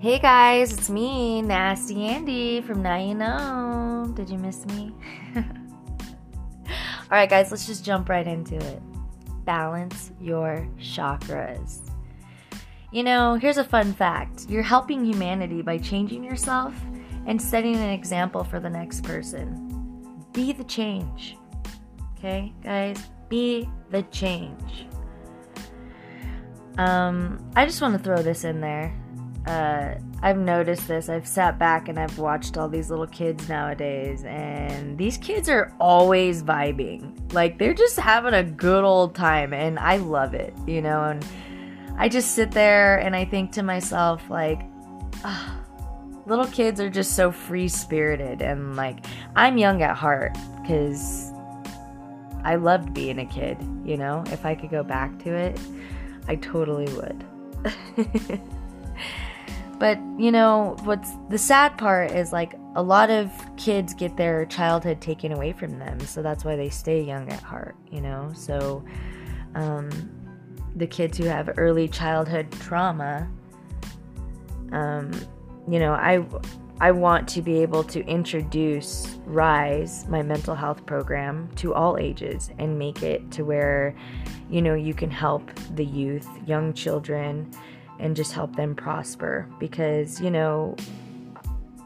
Hey guys, it's me, Nasty Andy from Now You Know. Did you miss me? Alright, guys, let's just jump right into it. Balance your chakras. You know, here's a fun fact you're helping humanity by changing yourself and setting an example for the next person. Be the change. Okay, guys? Be the change. Um, I just want to throw this in there. Uh, I've noticed this. I've sat back and I've watched all these little kids nowadays, and these kids are always vibing. Like, they're just having a good old time, and I love it, you know? And I just sit there and I think to myself, like, oh, little kids are just so free spirited, and like, I'm young at heart because I loved being a kid, you know? If I could go back to it, I totally would. but, you know, what's the sad part is like a lot of kids get their childhood taken away from them. So that's why they stay young at heart, you know? So, um, the kids who have early childhood trauma, um, you know, I I want to be able to introduce Rise, my mental health program, to all ages and make it to where, you know, you can help the youth, young children, and just help them prosper. Because, you know,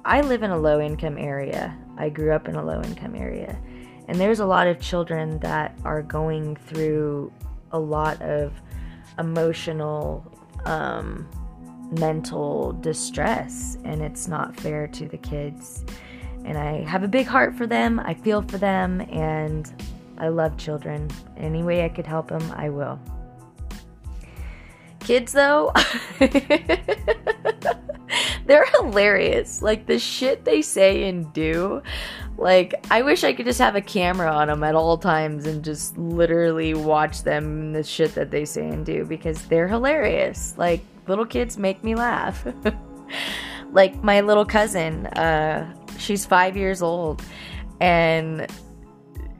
I live in a low income area. I grew up in a low income area. And there's a lot of children that are going through a lot of emotional, um, mental distress and it's not fair to the kids. And I have a big heart for them. I feel for them and I love children. Any way I could help them, I will. Kids though, they're hilarious. Like the shit they say and do. Like, I wish I could just have a camera on them at all times and just literally watch them the shit that they say and do because they're hilarious. Like, little kids make me laugh. like my little cousin, uh, she's five years old, and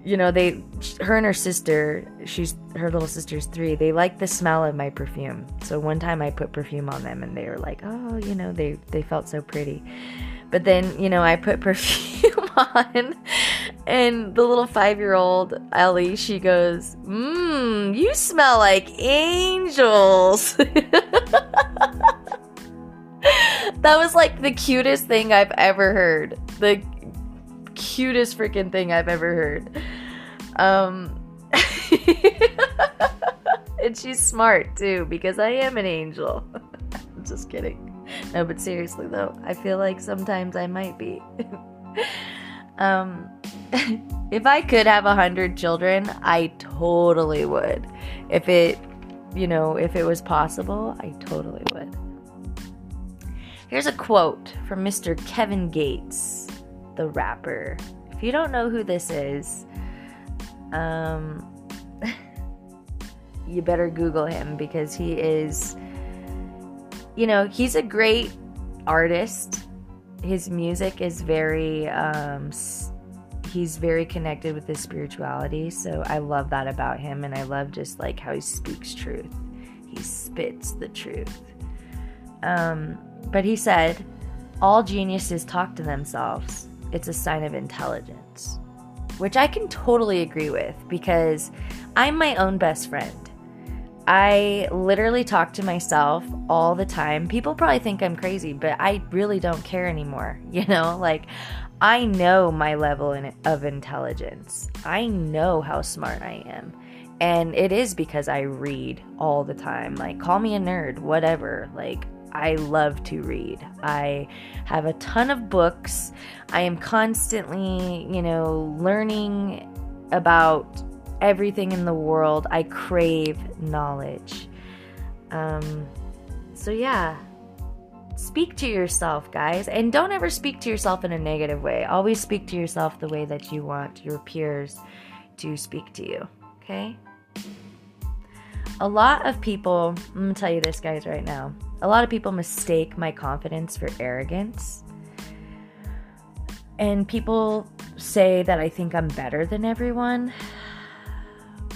you know they, her and her sister, she's her little sister's three. They like the smell of my perfume. So one time I put perfume on them, and they were like, "Oh, you know, they they felt so pretty." But then, you know, I put perfume on, and the little five year old Ellie, she goes, Mmm, you smell like angels. that was like the cutest thing I've ever heard. The cutest freaking thing I've ever heard. Um, and she's smart too because I am an angel. I'm Just kidding. No, but seriously though, I feel like sometimes I might be. um, if I could have a hundred children, I totally would. If it, you know, if it was possible, I totally would. Here's a quote from Mr. Kevin Gates, the rapper. If you don't know who this is, um, you better Google him because he is, you know, he's a great artist. His music is very, um, he's very connected with his spirituality. So I love that about him. And I love just like how he speaks truth, he spits the truth. Um, but he said, All geniuses talk to themselves. It's a sign of intelligence. Which I can totally agree with because I'm my own best friend. I literally talk to myself all the time. People probably think I'm crazy, but I really don't care anymore. You know, like I know my level of intelligence. I know how smart I am. And it is because I read all the time. Like, call me a nerd, whatever. Like, I love to read. I have a ton of books. I am constantly, you know, learning about everything in the world. I crave knowledge. Um, so, yeah, speak to yourself, guys. And don't ever speak to yourself in a negative way. Always speak to yourself the way that you want your peers to speak to you, okay? A lot of people, I'm gonna tell you this, guys, right now. A lot of people mistake my confidence for arrogance. And people say that I think I'm better than everyone.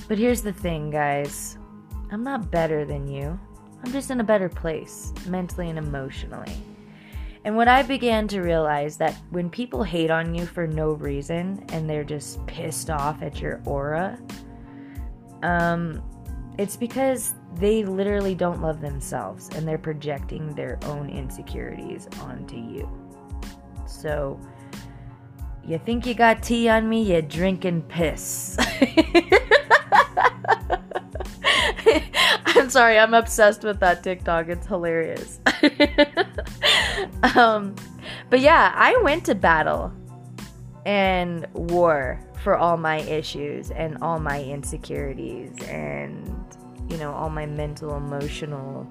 But here's the thing, guys I'm not better than you. I'm just in a better place, mentally and emotionally. And what I began to realize that when people hate on you for no reason and they're just pissed off at your aura, um, it's because they literally don't love themselves and they're projecting their own insecurities onto you. So, you think you got tea on me, you're drinking piss. I'm sorry, I'm obsessed with that TikTok. It's hilarious. um, but yeah, I went to battle and war for all my issues and all my insecurities and, you know, all my mental, emotional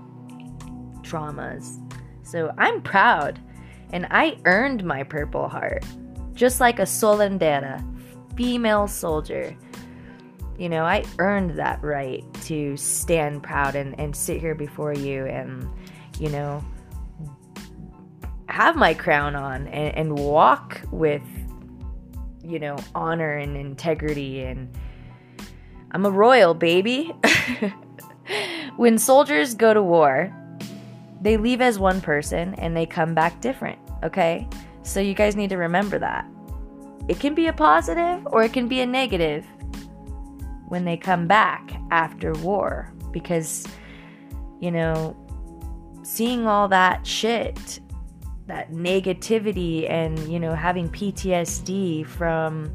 traumas. So I'm proud and I earned my Purple Heart. Just like a Solendera, female soldier. You know, I earned that right to stand proud and, and sit here before you and, you know, have my crown on and, and walk with, you know, honor and integrity. And I'm a royal, baby. when soldiers go to war, they leave as one person and they come back different, okay? So you guys need to remember that. It can be a positive or it can be a negative when they come back after war because you know seeing all that shit that negativity and you know having PTSD from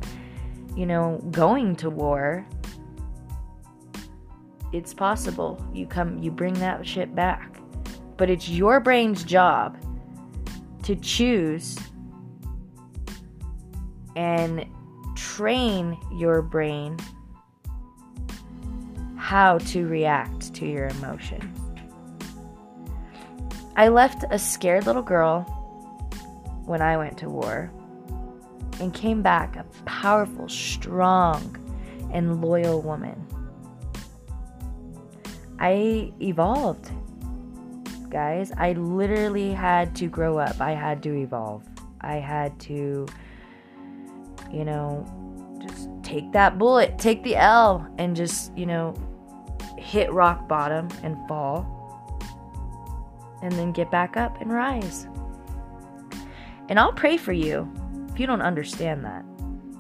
you know going to war it's possible you come you bring that shit back but it's your brain's job to choose and train your brain how to react to your emotion. I left a scared little girl when I went to war and came back a powerful, strong, and loyal woman. I evolved, guys. I literally had to grow up. I had to evolve. I had to, you know, just take that bullet, take the L, and just, you know, hit rock bottom and fall, and then get back up and rise. And I'll pray for you if you don't understand that,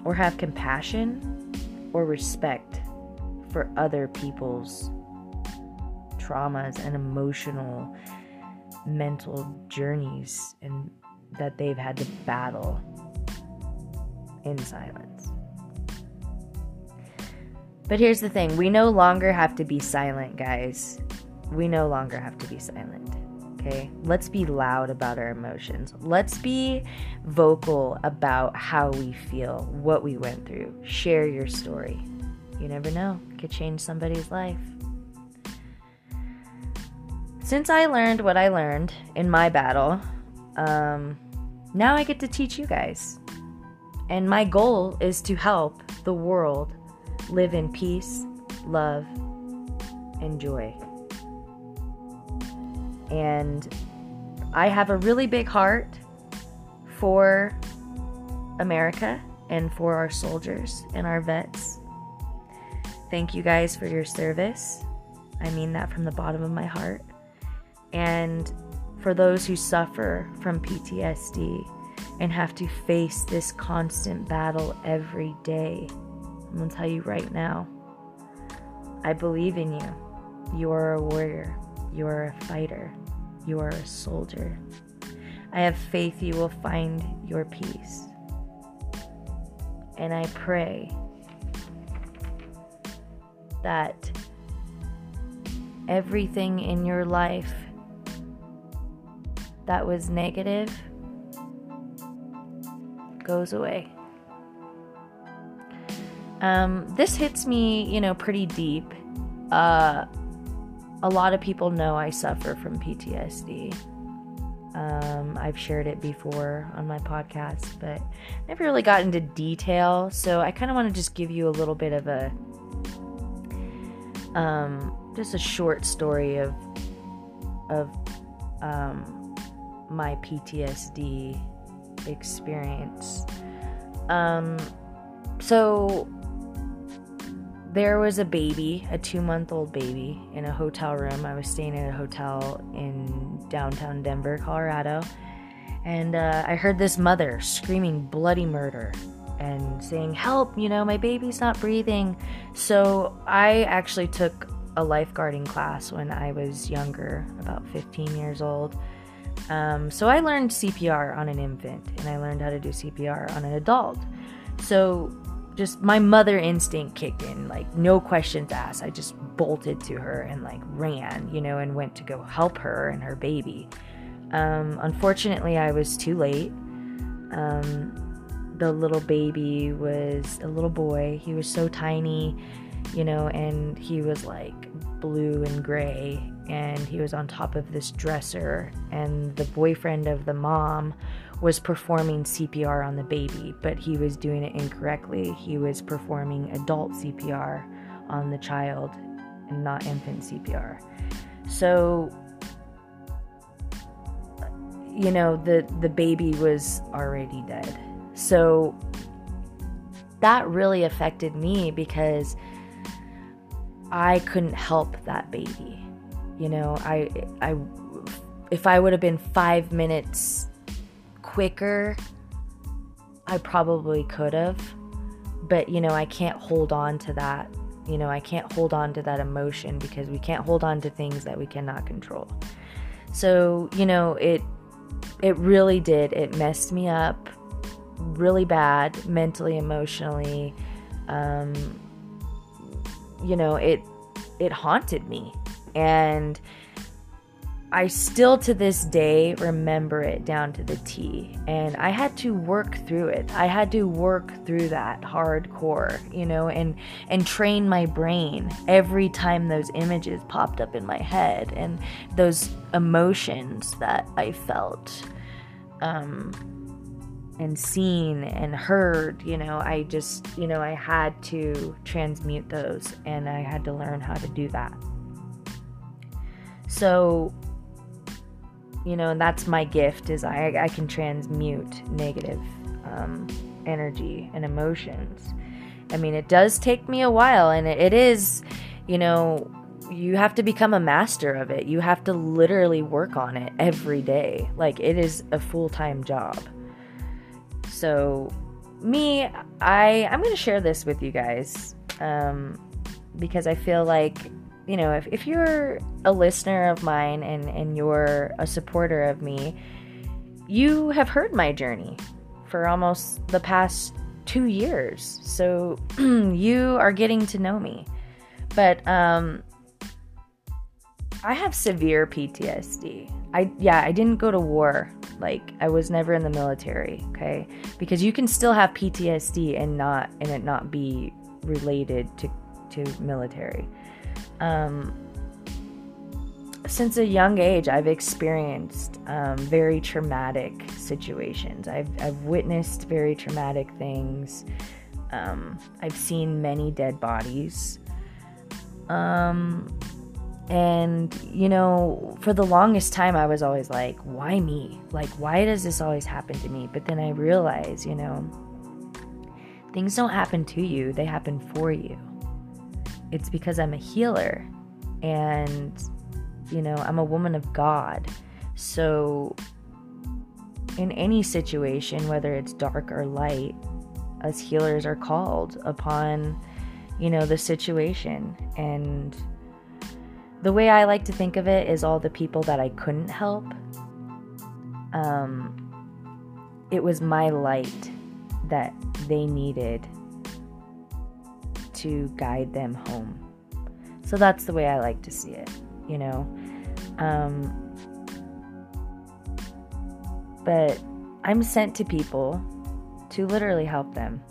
or have compassion or respect for other people's traumas and emotional mental journeys and that they've had to battle in silence. But here's the thing we no longer have to be silent, guys. We no longer have to be silent. Okay? Let's be loud about our emotions. Let's be vocal about how we feel, what we went through. Share your story. You never know, it could change somebody's life. Since I learned what I learned in my battle, um, now I get to teach you guys. And my goal is to help the world live in peace, love, and joy. And I have a really big heart for America and for our soldiers and our vets. Thank you guys for your service. I mean that from the bottom of my heart. And for those who suffer from PTSD and have to face this constant battle every day. I'm to tell you right now I believe in you. You are a warrior, you are a fighter, you are a soldier. I have faith you will find your peace. And I pray that everything in your life that was negative goes away. Um, this hits me, you know, pretty deep. Uh, a lot of people know I suffer from PTSD. Um, I've shared it before on my podcast, but never really got into detail. So I kind of want to just give you a little bit of a, um, just a short story of, of, um, my PTSD experience. Um, so there was a baby, a two month old baby, in a hotel room. I was staying at a hotel in downtown Denver, Colorado. And uh, I heard this mother screaming bloody murder and saying, Help, you know, my baby's not breathing. So I actually took a lifeguarding class when I was younger, about 15 years old. Um, so I learned CPR on an infant and I learned how to do CPR on an adult. So just my mother instinct kicked in, like no questions asked. I just bolted to her and like ran, you know, and went to go help her and her baby. Um, unfortunately, I was too late. Um, the little baby was a little boy. He was so tiny, you know, and he was like blue and gray. And he was on top of this dresser. And the boyfriend of the mom was performing CPR on the baby, but he was doing it incorrectly. He was performing adult CPR on the child and not infant CPR. So you know, the the baby was already dead. So that really affected me because I couldn't help that baby. You know, I I if I would have been 5 minutes quicker, I probably could have. But, you know, I can't hold on to that. You know, I can't hold on to that emotion because we can't hold on to things that we cannot control. So, you know, it it really did. It messed me up really bad mentally, emotionally. Um, you know, it it haunted me. And I still to this day remember it down to the T. And I had to work through it. I had to work through that hardcore, you know, and and train my brain every time those images popped up in my head and those emotions that I felt um and seen and heard, you know, I just, you know, I had to transmute those and I had to learn how to do that. So you know, and that's my gift is I, I can transmute negative um, energy and emotions. I mean, it does take me a while, and it, it is, you know, you have to become a master of it. You have to literally work on it every day. Like, it is a full time job. So, me, I, I'm going to share this with you guys um, because I feel like you know, if, if you're a listener of mine and, and you're a supporter of me, you have heard my journey for almost the past two years. So you are getting to know me. But um, I have severe PTSD. I yeah, I didn't go to war. Like I was never in the military, okay? Because you can still have PTSD and not and it not be related to to military um, since a young age, I've experienced um, very traumatic situations. I've, I've witnessed very traumatic things. Um, I've seen many dead bodies. Um, and, you know, for the longest time, I was always like, why me? Like, why does this always happen to me? But then I realized, you know, things don't happen to you, they happen for you it's because I'm a healer and, you know, I'm a woman of God. So, in any situation, whether it's dark or light, us healers are called upon, you know, the situation. And the way I like to think of it is all the people that I couldn't help. Um, it was my light that they needed to guide them home. So that's the way I like to see it, you know. Um, but I'm sent to people to literally help them.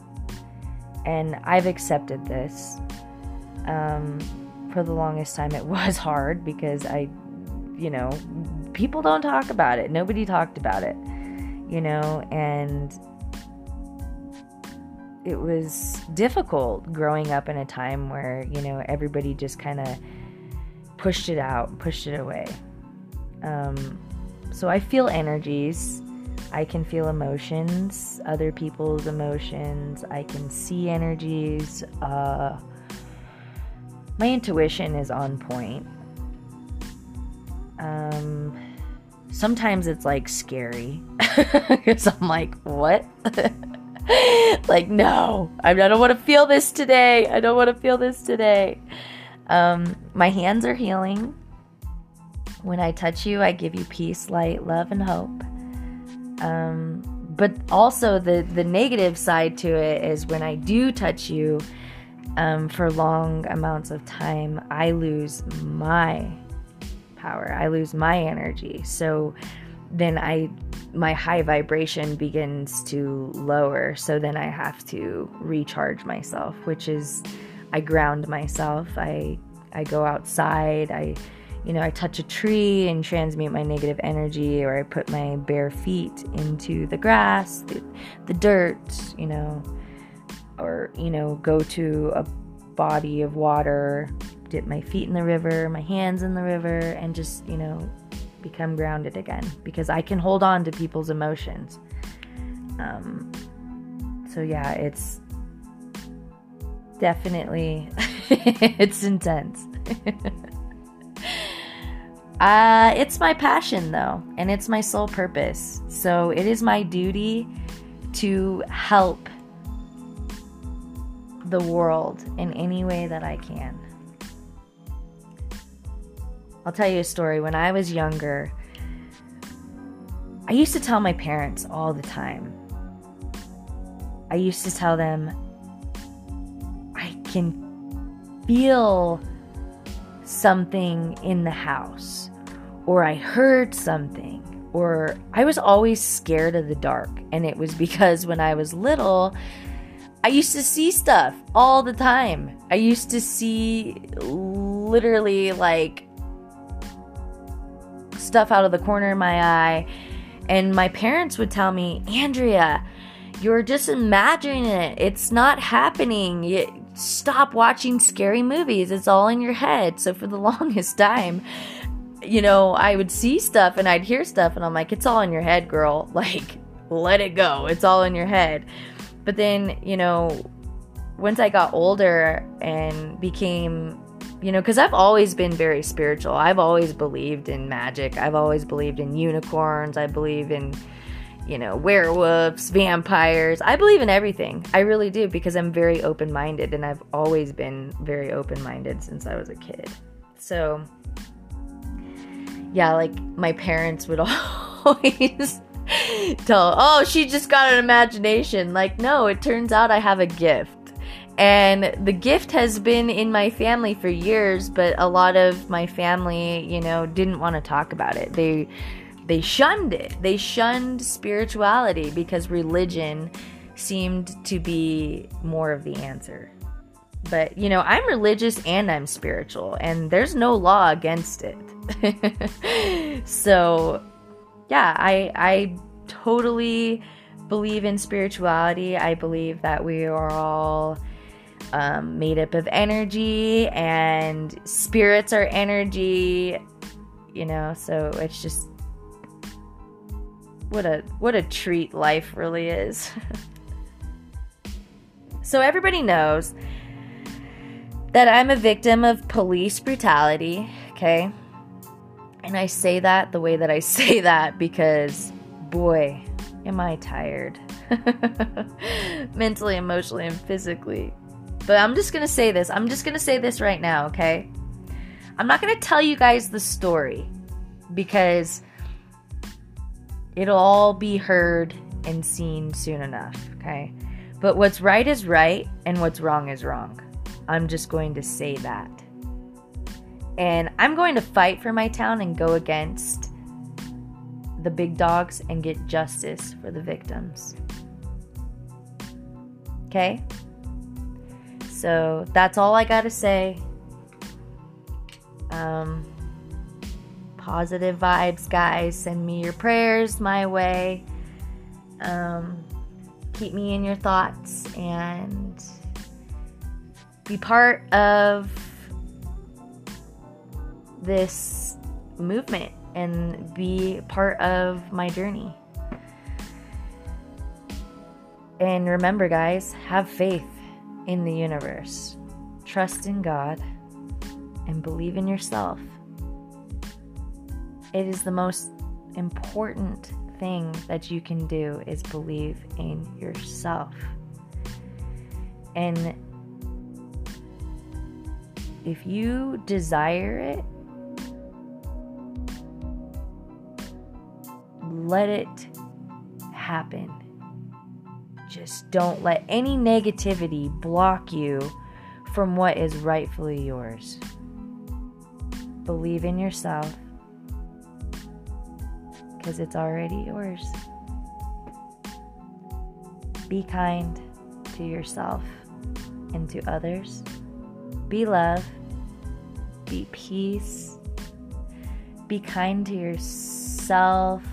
And I've accepted this. Um, for the longest time, it was hard because I, you know, people don't talk about it. Nobody talked about it, you know, and it was difficult growing up in a time where you know everybody just kind of pushed it out pushed it away. Um, so i feel energies. I can feel emotions other people's emotions. I can see energies. Uh, my intuition is on point. Um, sometimes it's like scary because I'm like, what? like, no, I don't want to feel this today. I don't want to feel this today. Um, my hands are healing. When I touch you, I give you peace, light, love, and hope. Um, but also the the negative side to it is when I do touch you um, for long amounts of time, I lose my power. I lose my energy. So then I my high vibration begins to lower. So then I have to recharge myself, which is I ground myself. I I go outside. I you know, I touch a tree and transmute my negative energy, or I put my bare feet into the grass, the, the dirt, you know, or, you know, go to a body of water, dip my feet in the river, my hands in the river, and just, you know, become grounded again because I can hold on to people's emotions. Um, so yeah, it's definitely it's intense. uh, it's my passion though, and it's my sole purpose. So it is my duty to help the world in any way that I can. I'll tell you a story. When I was younger, I used to tell my parents all the time. I used to tell them, I can feel something in the house, or I heard something, or I was always scared of the dark. And it was because when I was little, I used to see stuff all the time. I used to see literally like stuff out of the corner of my eye. And my parents would tell me, Andrea, you're just imagining it. It's not happening. Stop watching scary movies. It's all in your head. So for the longest time, you know, I would see stuff and I'd hear stuff and I'm like, it's all in your head, girl. Like, let it go. It's all in your head. But then, you know, once I got older and became you know, because I've always been very spiritual. I've always believed in magic. I've always believed in unicorns. I believe in, you know, werewolves, vampires. I believe in everything. I really do because I'm very open minded and I've always been very open minded since I was a kid. So, yeah, like my parents would always tell, oh, she just got an imagination. Like, no, it turns out I have a gift and the gift has been in my family for years but a lot of my family you know didn't want to talk about it. They they shunned it. They shunned spirituality because religion seemed to be more of the answer. But you know i'm religious and i'm spiritual and there's no law against it. So yeah i i totally believe in spirituality. I believe that we are all um, made up of energy and spirits are energy you know so it's just what a what a treat life really is. So everybody knows that i'm a victim of police brutality okay? And i say that the way that i say that because boy am i tired. Mentally emotionally and physically but I'm just to say this. I'm just to say this right now, okay? I'm not to tell you guys the story because it'll all be heard and seen soon enough, okay? But what's right is right and what's wrong is wrong. I'm just going to say that. And I'm going to fight for my town and go against the big dogs and get justice for the victims. Okay? So that's all I got to say. Um, positive vibes, guys. Send me your prayers my way. Um, keep me in your thoughts and be part of this movement and be part of my journey. And remember, guys, have faith in the universe. Trust in God and believe in yourself. It is the most important thing that you can do is believe in yourself. And if you desire it, let it happen. Just don't let any negativity block you from what is rightfully yours. Believe in yourself because it's already yours. Be kind to yourself and to others. Be love. Be peace. Be kind to yourself.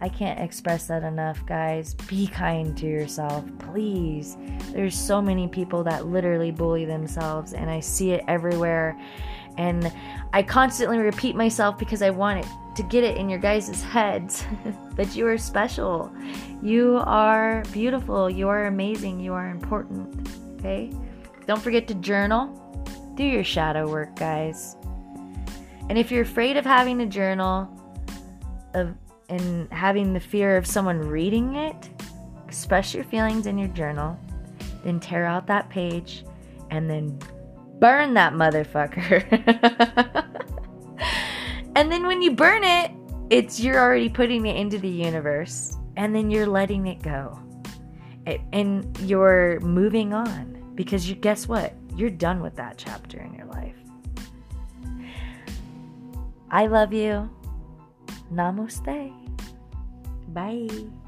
I can't express that enough, guys. Be kind to yourself, please. There's so many people that literally bully themselves, and I see it everywhere. And I constantly repeat myself because I want it to get it in your guys' heads that you are special. You are beautiful. You are amazing. You are important. Okay? Don't forget to journal. Do your shadow work, guys. And if you're afraid of having a journal, of and having the fear of someone reading it, express your feelings in your journal, then tear out that page and then burn that motherfucker. and then when you burn it, it's you're already putting it into the universe and then you're letting it go. and you're moving on because you guess what? You're done with that chapter in your life. I love you. Namaste. Bye.